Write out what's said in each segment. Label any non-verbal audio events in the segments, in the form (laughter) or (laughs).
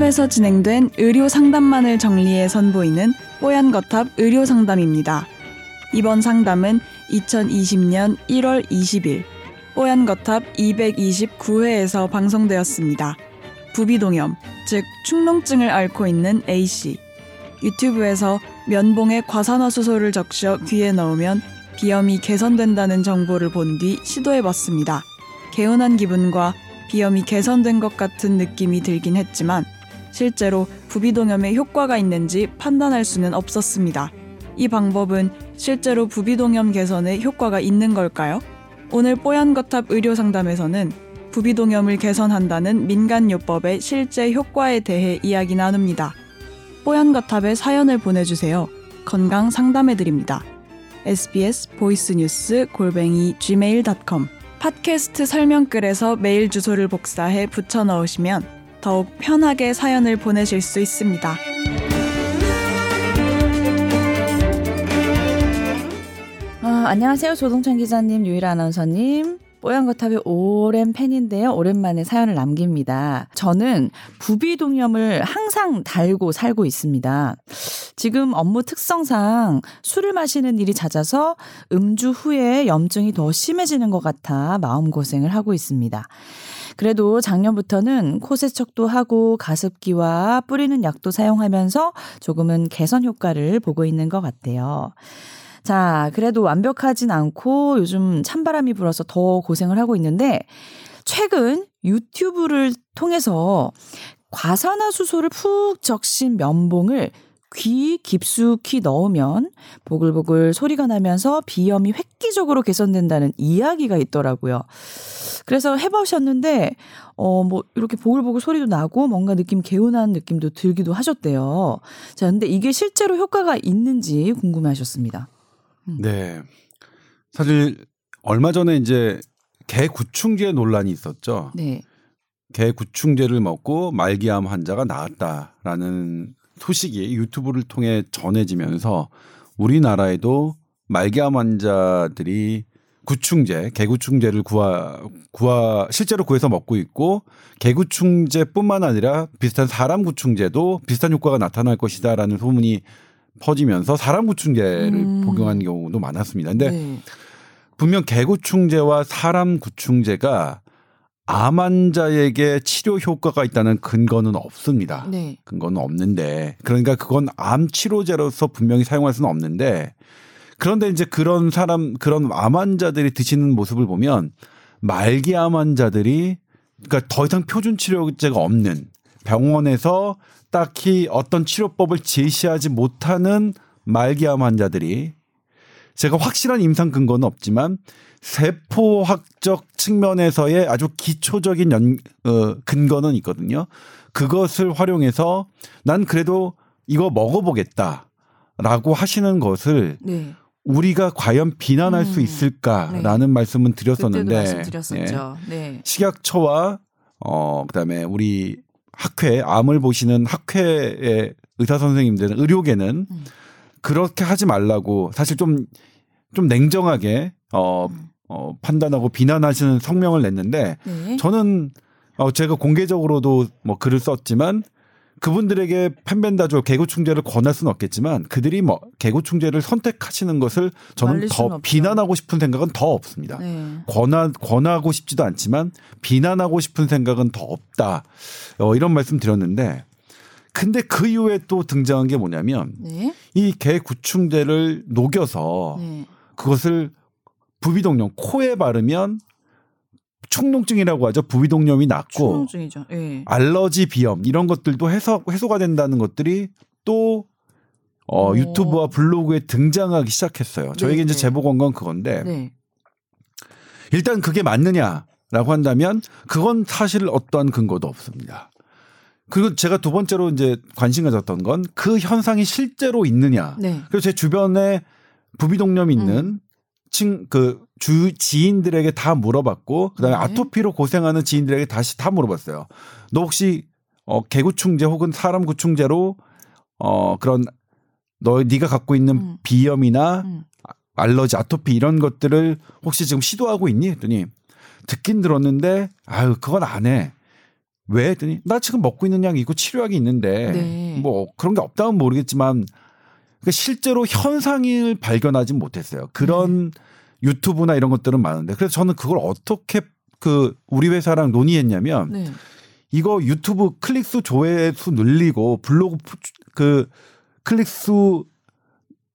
뽀얀거탑에서 진행된 의료 상담만을 정리해 선보이는 뽀얀거탑 의료 상담입니다. 이번 상담은 2020년 1월 20일 뽀얀거탑 229회에서 방송되었습니다. 부비동염, 즉 축농증을 앓고 있는 A씨. 유튜브에서 면봉에 과산화수소를 적셔 귀에 넣으면 비염이 개선된다는 정보를 본 뒤 시도해봤습니다. 개운한 기분과 비염이 개선된 것 같은 느낌이 들긴 했지만 실제로 부비동염에 효과가 있는지 판단할 수는 없었습니다. 이 방법은 실제로 부비동염 개선에 효과가 있는 걸까요? 오늘 뽀얀거탑 의료상담에서는 부비동염을 개선한다는 민간요법의 실제 효과에 대해 이야기 나눕니다. 뽀얀거탑에 사연을 보내주세요. 건강 상담해드립니다. sbs 보이스뉴스 골뱅이 gmail.com 팟캐스트 설명글에서 메일 주소를 복사해 붙여 넣으시면 더욱 편하게 사연을 보내실 수 있습니다. 아, 안녕하세요. 조동찬 기자님, 유일 아나운서님. 뽀얀거탑의 오랜 팬인데요. 오랜만에 사연을 남깁니다. 저는 부비동염을 항상 달고 살고 있습니다. 지금 업무 특성상 술을 마시는 일이 잦아서 음주 후에 염증이 더 심해지는 것 같아 마음고생을 하고 있습니다. 그래도 작년부터는 코 세척도 하고 가습기와 뿌리는 약도 사용하면서 조금은 개선 효과를 보고 있는 것 같아요. 자, 그래도 완벽하진 않고 요즘 찬바람이 불어서 더 고생을 하고 있는데 최근 유튜브를 통해서 과산화수소를 푹 적신 면봉을 귀 깊숙이 넣으면 보글보글 소리가 나면서 비염이 획기적으로 개선된다는 이야기가 있더라고요. 그래서 해보셨는데, 어, 뭐, 이렇게 보글보글 소리도 나고 뭔가 느낌 개운한 느낌도 들기도 하셨대요. 자, 근데 이게 실제로 효과가 있는지 궁금해 하셨습니다. 음. 네. 사실 얼마 전에 이제 개 구충제 논란이 있었죠. 네. 개 구충제를 먹고 말기암 환자가 나았다라는 소식이 유튜브를 통해 전해지면서 우리나라에도 말기암 환자들이 구충제, 개구충제를 구하 구하 실제로 구해서 먹고 있고 개구충제뿐만 아니라 비슷한 사람 구충제도 비슷한 효과가 나타날 것이다라는 소문이 퍼지면서 사람 구충제를 음. 복용하는 경우도 많았습니다. 근데 네. 분명 개구충제와 사람 구충제가 암 환자에게 치료 효과가 있다는 근거는 없습니다. 네. 근거는 없는데 그러니까 그건 암 치료제로서 분명히 사용할 수는 없는데 그런데 이제 그런 사람 그런 암 환자들이 드시는 모습을 보면 말기 암 환자들이 그러니까 더 이상 표준 치료제가 없는 병원에서 딱히 어떤 치료법을 제시하지 못하는 말기암 환자들이 제가 확실한 임상 근거는 없지만 세포학적 측면에서의 아주 기초적인 연, 어, 근거는 있거든요. 그것을 활용해서 난 그래도 이거 먹어보겠다라고 하시는 것을 네. 우리가 과연 비난할 음. 수 있을까라는 네. 말씀은 드렸었는데 네. 네. 식약처와 어 그다음에 우리 학회 암을 보시는 학회의 의사 선생님들은 의료계는 음. 그렇게 하지 말라고 사실 좀 좀좀 냉정하게 어, 음. 어 판단하고 비난하시는 성명을 냈는데 네. 저는 어 제가 공개적으로도 뭐 글을 썼지만 그분들에게 팬벤다조 개구충제를 권할 수는 없겠지만 그들이 뭐 개구충제를 선택하시는 것을 저는 더 없죠. 비난하고 싶은 생각은 더 없습니다. 네. 권하, 권하고 싶지도 않지만 비난하고 싶은 생각은 더 없다. 어, 이런 말씀 드렸는데 근데 그 이후에 또 등장한 게 뭐냐면 네? 이 개구충제를 녹여서 네. 그것을 부비동염 코에 바르면 축농증이라고 하죠. 부위동염이 낫고 예. 알러지 비염 이런 것들도 해소 해소가 된다는 것들이 또 어, 유튜브와 블로그에 등장하기 시작했어요. 저에게 네, 이제 네. 제보 건건 그건데 네. 일단 그게 맞느냐라고 한다면 그건 사실 어떠한 근거도 없습니다. 그리고 제가 두 번째로 이제 관심 가졌던 건 그 현상이 실제로 있느냐. 네. 그래서 제 주변에 부비동염 있는 음. 친그 주 지인들에게 다 물어봤고 그다음에 네. 아토피로 고생하는 지인들에게 다시 다 물어봤어요. 너 혹시 어 개구충제 혹은 사람 구충제로 어 그런 너 네가 갖고 있는 음. 비염이나 음. 알러지, 아토피 이런 것들을 혹시 지금 시도하고 있니? 했더니 듣긴 들었는데 아유 그건 안 해. 왜 했더니 나 지금 먹고 있는 약이 있고 치료약이 있는데 네. 뭐 그런 게 없다면 모르겠지만 그 실제로 현상을 발견하지 못했어요. 그런 유튜브나 이런 것들은 많은데 그래서 저는 그걸 어떻게 그 우리 회사랑 논의했냐면 네. 이거 유튜브 클릭수 조회수 늘리고 블로그 푸- 그 클릭수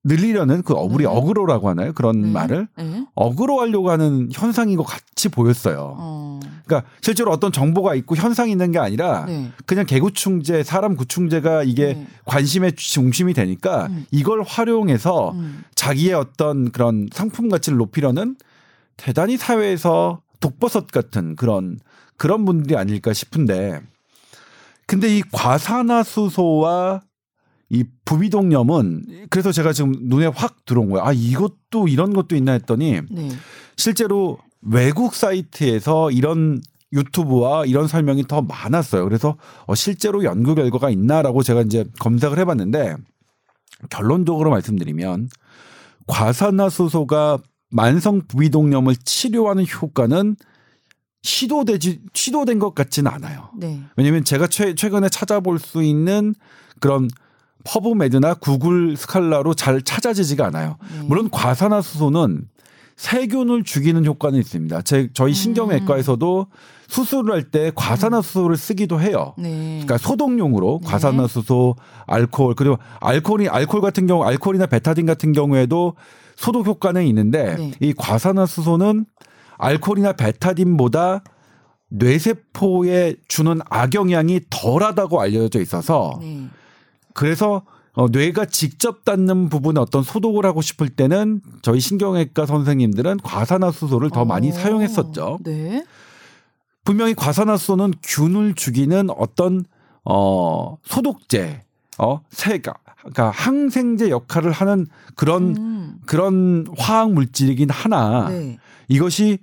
늘리려는 그 어- 우리 네. 어그로라고 하나요? 그런 네. 말을 네. 어그로 하려고 하는 현상인 것 같이 보였어요. 어. 그러니까 실제로 어떤 정보가 있고 현상이 있는 게 아니라 네. 그냥 개구충제, 사람 구충제가 이게 네. 관심의 중심이 되니까 음. 이걸 활용해서 음. 자기의 어떤 그런 상품 가치를 높이려는 대단히 사회에서 독버섯 같은 그런 그런 분들이 아닐까 싶은데 근데 이 과산화수소와 이 부비동염은 그래서 제가 지금 눈에 확 들어온 거예요. 아 이것도 이런 것도 있나 했더니 네. 실제로 외국 사이트에서 이런 유튜브와 이런 설명이 더 많았어요. 그래서 어, 실제로 연구 결과가 있나라고 제가 이제 검색을 해봤는데 결론적으로 말씀드리면 과산화수소가 만성 부비동염을 치료하는 효과는 시도되지 시도된 것 같지는 않아요. 네. 왜냐면 제가 최, 최근에 찾아볼 수 있는 그런 퍼브메드나 구글 스칼라로 잘 찾아지지가 않아요. 네. 물론 과산화수소는 세균을 죽이는 효과는 있습니다. 제, 저희 신경외과에서도 수술을 할 때 과산화수소를 쓰기도 해요. 네. 그러니까 소독용으로 네. 과산화수소, 알코올 그리고 알코올이 알코올 같은 경우 알코올이나 베타딘 같은 경우에도 소독 효과는 있는데 네. 이 과산화수소는 알코올이나 베타딘보다 뇌세포에 주는 악영향이 덜하다고 알려져 있어서 네. 그래서 어, 뇌가 직접 닿는 부분에 어떤 소독을 하고 싶을 때는 저희 신경외과 선생님들은 과산화수소를 더 많이 어. 사용했었죠. 네. 분명히 과산화수소는 균을 죽이는 어떤 어 소독제, 어 세가, 그러니까 항생제 역할을 하는 그런 음. 그런 화학 물질이긴 하나 네. 이것이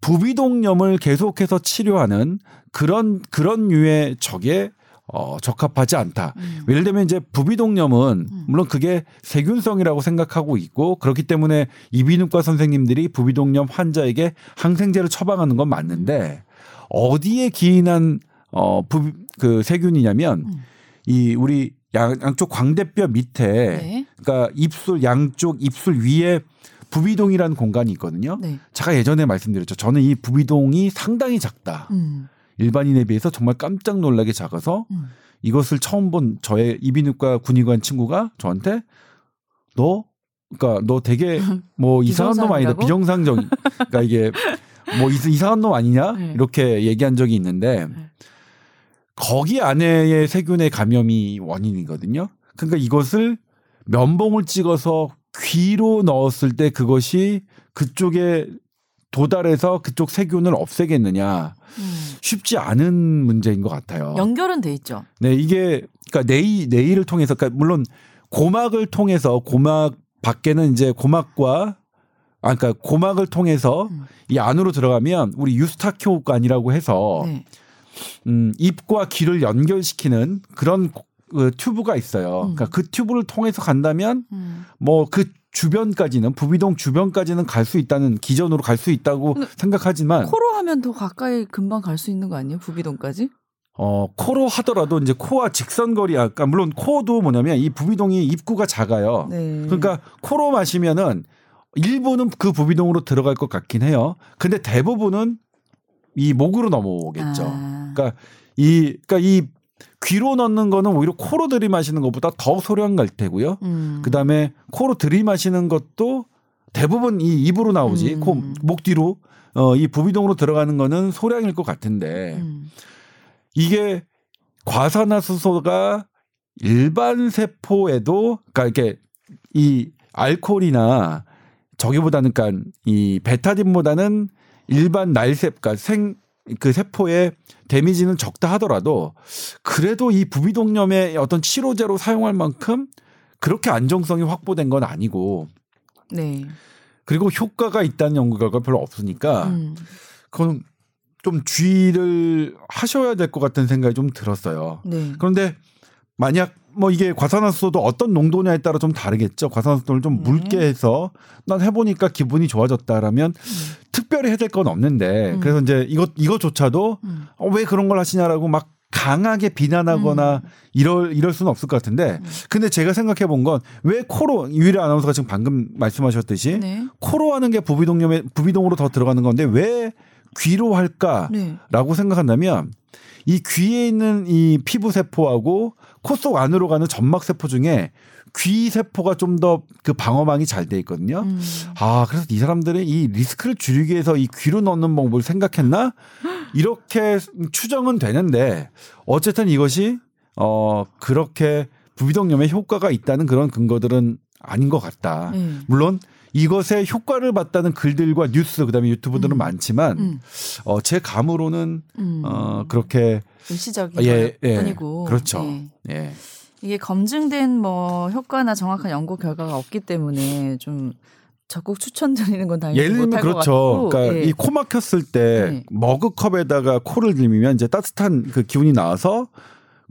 부비동염을 계속해서 치료하는 그런 그런 류의 적에 어, 적합하지 않다. 음. 예를 들면 이제 부비동염은 음. 물론 그게 세균성이라고 생각하고 있고 그렇기 때문에 이비인후과 선생님들이 부비동염 환자에게 항생제를 처방하는 건 맞는데 어디에 기인한 어 부 그 세균이냐면 음. 이 우리 양, 양쪽 광대뼈 밑에 네. 그러니까 입술 양쪽 입술 위에 부비동이라는 공간이 있거든요. 네. 제가 예전에 말씀드렸죠. 저는 이 부비동이 상당히 작다. 음. 일반인에 비해서 정말 깜짝 놀라게 작아서 음. 이것을 처음 본 저의 이비인후과 군의관 친구가 저한테 너 그러니까 너 되게 (laughs) 뭐 이상한 놈 아니다 비정상이라고? 비정상적 그러니까 이게 뭐 이상- 이상한 놈 아니냐 네. 이렇게 얘기한 적이 있는데 네. 거기 안에의 세균의 감염이 원인이거든요. 그러니까 이것을 면봉을 찍어서 귀로 넣었을 때 그것이 그쪽에 도달해서 그쪽 세균을 없애겠느냐 음. 쉽지 않은 문제인 것 같아요. 연결은 돼 있죠. 네, 이게 그러니까 내이 내이를 통해서 그러니까 물론 고막을 통해서 고막 밖에는 이제 고막과 아 그러니까 고막을 통해서 음. 이 안으로 들어가면 우리 유스타키오관이라고 해서 네. 음, 입과 귀를 연결시키는 그런 고- 그 튜브가 있어요. 음. 그러니까 그 튜브를 통해서 간다면 음. 뭐그 주변까지는 부비동 주변까지는 갈 수 있다는 기전으로 갈 수 있다고 생각하지만 코로 하면 더 가까이 금방 갈 수 있는 거 아니에요? 부비동까지? 어, 코로 하더라도 이제 코와 직선 거리, 아까 물론 코도 뭐냐면 이 부비동이 입구가 작아요. 네. 그러니까 코로 마시면은 일부는 그 부비동으로 들어갈 것 같긴 해요. 근데 대부분은 이 목으로 넘어오겠죠. 아. 그러니까 이, 그러니까 이 귀로 넣는 거는 오히려 코로 들이마시는 것보다 더 소량 갈 테고요. 음. 그 다음에 코로 들이마시는 것도 대부분 이 입으로 나오지, 음. 코, 목 뒤로, 어, 이 부비동으로 들어가는 거는 소량일 것 같은데. 음. 이게 과산화수소가 일반 세포에도 그러니까 이렇게 이 알코올이나 저기보다는 그러니까 이 베타딘보다는 일반 날세 그러니까 생 그 세포에 데미지는 적다 하더라도 그래도 이 부비동염의 어떤 치료제로 사용할 만큼 그렇게 안정성이 확보된 건 아니고 네. 그리고 효과가 있다는 연구 결과 가 별로 없으니까 음. 그건 좀 주의를 하셔야 될 것 같은 생각이 좀 들었어요. 네. 그런데 만약 뭐 이게 과산화수소도 어떤 농도냐에 따라 좀 다르겠죠. 과산화수소를 좀 네. 묽게 해서 난 해보니까 기분이 좋아졌다라면 음. 특별히 해야 될 건 없는데 음. 그래서 이제 이것 이것조차도 음. 어, 왜 그런 걸 하시냐라고 막 강하게 비난하거나 음. 이럴 이럴 수는 없을 것 같은데 근데 제가 생각해 본 건 왜 코로 유일한 아나운서가 지금 방금 말씀하셨듯이 네. 코로 하는 게 부비동염에 부비동으로 더 들어가는 건데 왜 귀로 할까라고 네. 생각한다면 이 귀에 있는 이 피부 세포하고 코 속 안으로 가는 점막 세포 중에 귀 세포가 좀 더 그 방어망이 잘 돼 있거든요. 음. 아, 그래서 이 사람들은 이 리스크를 줄이기 위해서 이 귀로 넣는 방법을 생각했나? (gasps) 이렇게 추정은 되는데 어쨌든 이것이 어 그렇게 부비동염에 효과가 있다는 그런 근거들은 아닌 것 같다. 네. 물론 이것에 효과를 봤다는 글들과 뉴스 그다음에 유튜브들은 음. 많지만 음. 어 제 감으로는 음. 어 그렇게 일시적인 예, 예, 예. 뿐이고 그렇죠. 예. 예. 이게 검증된 뭐 효과나 정확한 연구 결과가 없기 때문에 좀 적극 추천드리는 건 당연히 예를 들면 그렇죠. 그러니까 예. 이코 막혔을 때 네. 머그컵에다가 코를 들이면 이제 따뜻한 그 기운이 나와서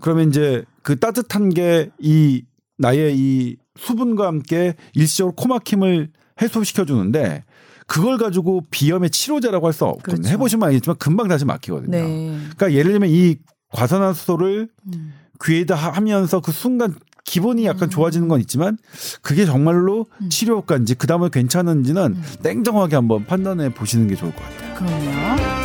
그러면 이제 그 따뜻한 게 이 나의 이 수분과 함께 일시적으로 코 막힘을 해소시켜 주는데 그걸 가지고 비염의 치료제라고 할 수 없거든요. 그렇죠. 해보시면 알겠지만 금방 다시 막히거든요. 네. 그러니까 예를 들면 이 과산화수소를 음. 귀에다 하- 하면서 그 순간 기분이 약간 음. 좋아지는 건 있지만 그게 정말로 음. 치료 효과인지 그 다음에 괜찮은지는 음. 냉정하게 한번 판단해 보시는 게 좋을 것 같아요. 그럼요.